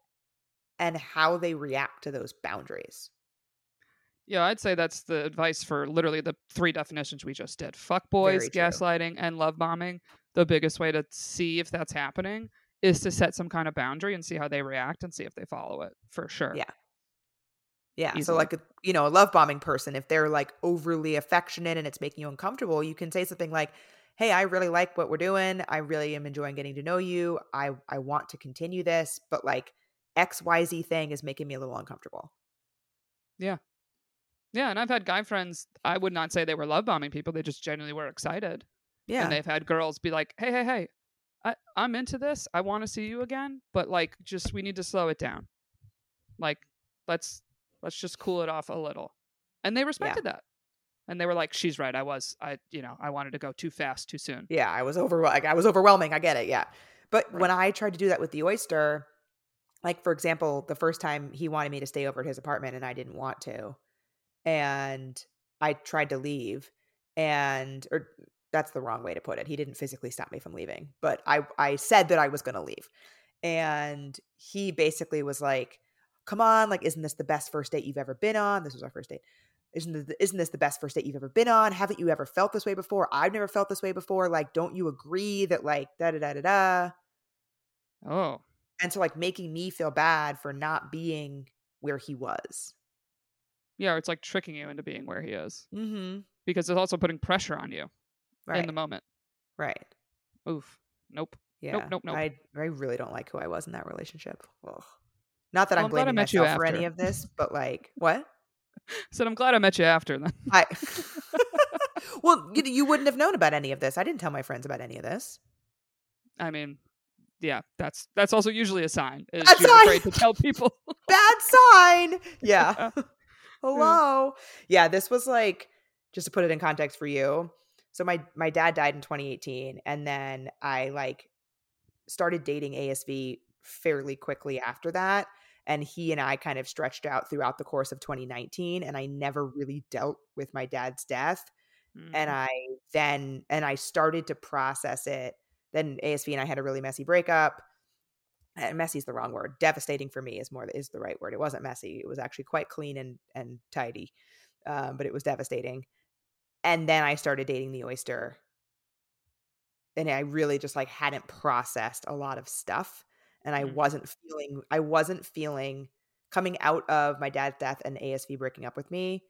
and how they react to those boundaries. yeah, I'd say that's the advice for literally the three definitions we just did: fuck boys, gaslighting, and love bombing. The biggest way to see if that's happening is to set some kind of boundary and see how they react and see if they follow it for sure. Yeah. Yeah. So like a you know, a love bombing person, if they're like overly affectionate and it's making you uncomfortable, you can say something like, Hey, I really like what we're doing. I really am enjoying getting to know you. I I want to continue this, but like XYZ thing is making me a little uncomfortable. Yeah. Yeah, and I've had guy friends. I would not say they were love bombing people. They just genuinely were excited. Yeah. And they've had girls be like, "Hey, hey, hey, I, I'm into this. I want to see you again, but like, just we need to slow it down. Like, let's let's just cool it off a little." And they respected that. And they were like, "She's right. I was. I, you know, I wanted to go too fast, too soon." Yeah, I was over like I was overwhelming. I get it. Yeah. But Right. when I tried to do that with the oyster, like for example, the first time he wanted me to stay over at his apartment and I didn't want to. And I tried to leave and or that's the wrong way to put it. He didn't physically stop me from leaving, but I I said that I was going to leave. And he basically was like, "Come on, like isn't this the best first date you've ever been on? This was our first date. Isn't this, isn't this the best first date you've ever been on? Haven't you ever felt this way before? I've never felt this way before. Like don't you agree that like da da da da da?" Oh. And so like making me feel bad for not being where he was. Yeah, or it's like tricking you into being where he is Mm-hmm. because it's also putting pressure on you Right. in the moment. right. Oof. Nope. Yeah. nope, nope. I I really don't like who I was in that relationship. Ugh. Not that Well, I'm I'm blaming myself for any of this, but like what? *laughs* Said I'm glad I met you after then. I *laughs* *laughs* Well, you, you wouldn't have known about any of this. I didn't tell my friends about any of this. I mean, yeah, that's that's also usually a sign. Is you're why- afraid to tell people. Bad sign. Yeah. Yeah. Mm. Hello. Yeah, this was like just to put it in context for you. So my my dad died in 2018 and then I like started dating ASV fairly quickly after that and he and I kind of stretched out throughout the course of 2019 and I never really dealt with my dad's death and Mhm. I then and I started to process it. Then ASV and I had a really messy breakup. And messy is the wrong word. Devastating for me is more is the right word. It wasn't messy. It was actually quite clean and and tidy, um, but it was devastating. And then I started dating the oyster, and I really just like hadn't processed a lot of stuff, and I Mm. wasn't feeling. I wasn't feeling coming out of my dad's death and ASV breaking up with me.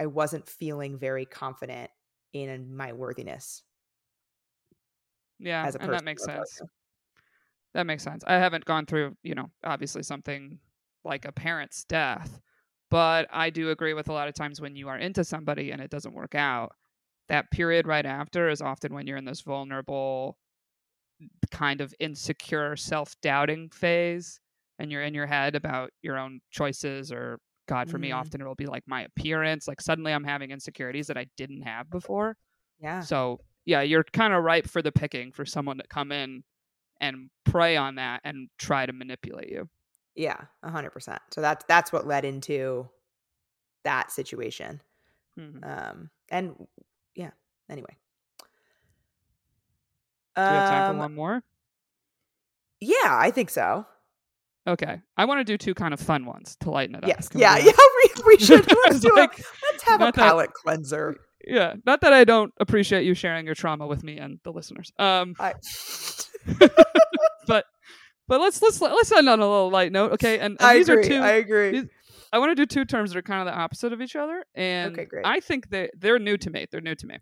I wasn't feeling very confident in my worthiness yeah, and that makes sense. That makes sense. I haven't gone through, you know, obviously something like a parent's death, but I do agree with a lot of times when you are into somebody and it doesn't work out, that period right after is often when you're in this vulnerable, kind of insecure, self doubting phase and you're in your head about your own choices or God, for me, Mhm. often it'll be like my appearance. Like suddenly I'm having insecurities that I didn't have before. Yeah. So yeah, you're kind of ripe for the picking for someone to come in and prey on that and try to manipulate you. Yeah, a hundred percent. So that's that's what led into that situation. Mhm. Um, and yeah. Anyway, Do we have time Um, for one more? yeah, I think so. Okay, I want to do two kind of fun ones to lighten it up. Yes, Can yeah, *laughs* yeah. We, we *laughs* should let's do Like, a let's have a not that- palate cleanser. yeah, not that I don't appreciate you sharing your trauma with me and the listeners. Um, I, *laughs* but but let's let's let's end on a little light note, okay? And, and I these agree. are two. I agree. these- I want to do two terms that are kind of the opposite of each other, and Okay. I think they they're new to me. They're new to me.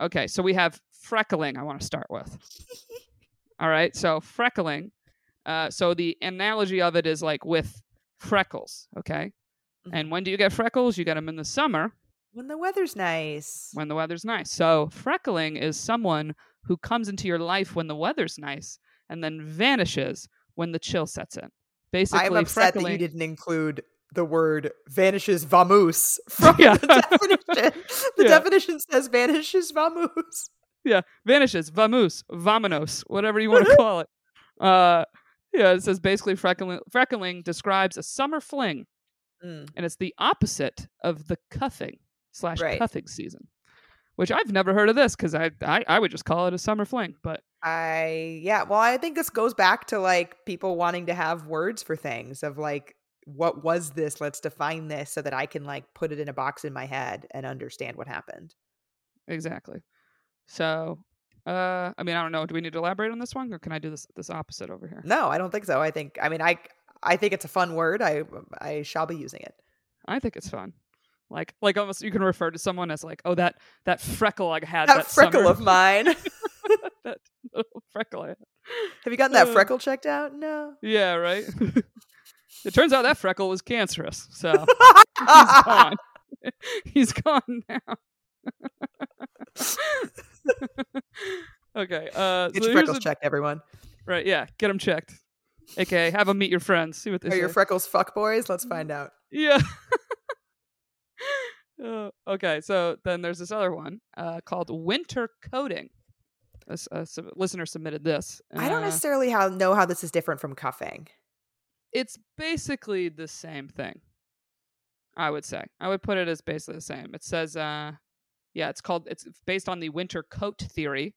Okay, so we have freckling. I want to start with. *laughs* All right, so freckling. Uh, so the analogy of it is like with freckles. Okay, Mhm. and when do you get freckles? You get them in the summer when the weather's nice. when the weather's nice. So freckling is someone who comes into your life when the weather's nice and then vanishes when the chill sets in. Basically, I'm upset freckling. that you didn't include the word vanishes vamoose *laughs* from Yeah. the definition. *laughs* The Yeah. definition says vanishes vamoose. Yeah, vanishes, vamoose, vamonos, whatever you want to *laughs* call it. Uh, yeah, it says basically freckling, freckling describes a summer fling, Mm. and it's the opposite of the cuffing slash Right. cuffing season, which I've never heard of this because I, I I would just call it a summer fling, but I yeah, well, I think this goes back to like people wanting to have words for things of like what was this? Let's define this so that I can like put it in a box in my head and understand what happened. exactly. So, uh, I mean, I don't know. Do we need to elaborate on this one, or can I do this this opposite over here? No, I don't think so. I think I mean I I think it's a fun word. I I shall be using it. I think it's fun. Like, like almost you can refer to someone as like, oh, that that freckle I had That, that, freckle summer. of mine. *laughs* *laughs* that little freckle I had. Have you gotten that Uh, freckle checked out? No. Yeah, right. *laughs* it turns out that freckle was cancerous, so he's gone. he's gone now. *laughs* okay. Uh, Get so your freckles a- checked, everyone. Right. Yeah. Get them checked. Okay. have them meet your friends. See what they Are say. your freckles fuck boys? Let's find out. Yeah. *laughs* Uh, okay, so then there's this other one uh, called winter coating. A sub- listener submitted this. I don't Uh, necessarily how, know how this is different from cuffing. It's basically the same thing. I would say. I would put it as basically the same. It says uh, Yeah, it's called. It's based on the winter coat theory,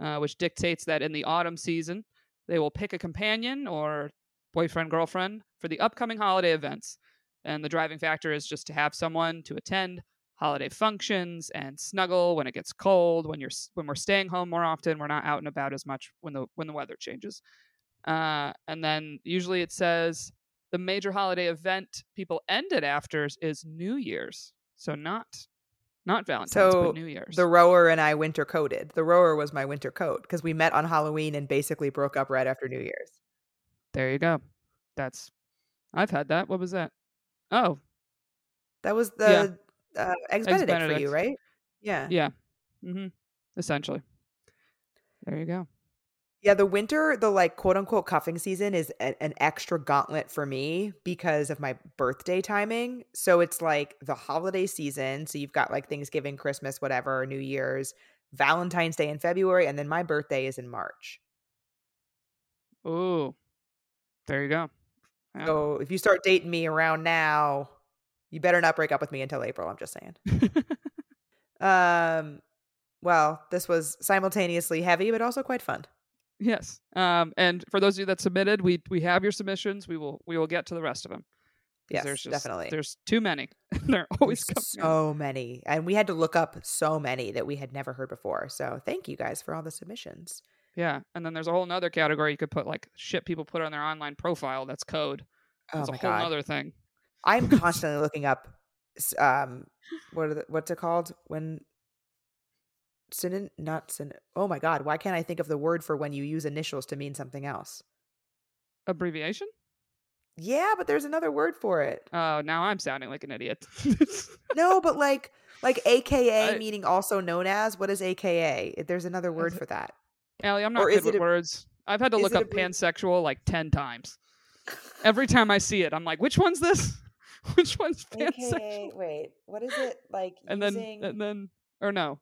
uh, which dictates that in the autumn season they will pick a companion or boyfriend girlfriend for the upcoming holiday events, and the driving factor is just to have someone to attend holiday functions and snuggle when it gets cold. When you're when we're staying home more often, we're not out and about as much when the when the weather changes. Uh, and then usually it says the major holiday event people end it after is New Year's. So not not Valentine's, So, but New Year's. The rower and I winter coated. The rower was my winter coat because we met on Halloween and basically broke up right after New Year's. there you go. That's I've had that. What was that? Oh, That was the Yeah. uh, Eggs Eggs Benedict, for you, right? Yeah. yeah. Mm-hmm. Essentially. There you go. Yeah, the winter, the like quote unquote cuffing season is a- an extra gauntlet for me because of my birthday timing. So it's like the holiday season. So you've got like Thanksgiving, Christmas, whatever, New Year's, Valentine's Day in February, and then my birthday is in March. Ooh. There you go. Yeah. So if you start dating me around now, you better not break up with me until April. I'm just saying. *laughs* Um, well, this was simultaneously heavy, but also quite fun. Yes. Um, and for those of you that submitted, we we have your submissions. We will we will get to the rest of them. Yes, there's just, definitely. There's too many. *laughs* there are always so many, and we had to look up so many that we had never heard before. So thank you guys for all the submissions. Yeah, and then there's a whole nother category you could put like shit people put on their online profile. That's code. Oh That's my a whole god, nother thing. I'm *laughs* constantly looking up, um, what are the, what's it called when synonym not syn. Oh my god, why can't I think of the word for when you use initials to mean something else? Abbreviation? Yeah, but there's another word for it. Oh, now I'm sounding like an idiot. *laughs* No, but like like AKA I- meaning also known as. What is AKA? There's another word for that. Allie, I'm not good with a- words. I've had to look up brief- pansexual like ten times. *laughs* Every time I see it, I'm like, which one's this? *laughs* which one's pansexual? AKA, wait, what is it like? And then and then or no.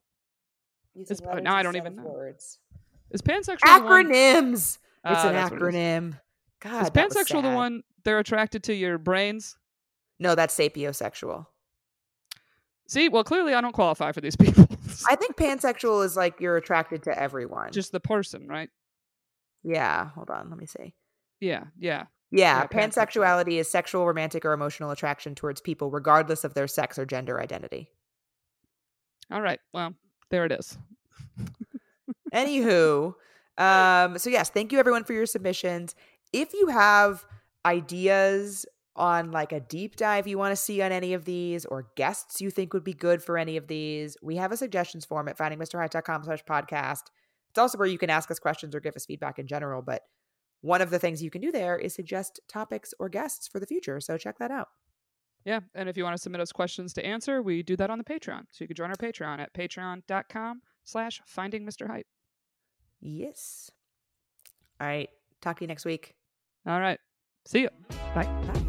Using it's- letters now I don't even of know. Words. Is pansexual the one? Acronyms. It's Ah, an that's what it is. acronym. God, Is pansexual the one they're attracted to your brains? No, that's sapiosexual. See, well, clearly I don't qualify for these *laughs* people. I think pansexual is like you're attracted to everyone. Just the person, right? yeah. Hold on, let me see. Yeah, yeah. Yeah, Yeah, pansexual. pansexuality is sexual, romantic, or emotional attraction towards people, regardless of their sex or gender identity. All right. Well, there it is. Anywho, um, so yes, thank you everyone for your submissions. If you have ideas on like a deep dive you want to see on any of these or guests you think would be good for any of these, we have a suggestions form at findingmrheight.com slash podcast. It's also where you can ask us questions or give us feedback in general, but one of the things you can do there is suggest topics or guests for the future. So check that out. Yeah. And if you want to submit us questions to answer, we do that on the Patreon. So you can join our Patreon at patreon.com slash finding Mr. Height. Yes. All right. Talk to you next week. All right. See you. Bye. Bye.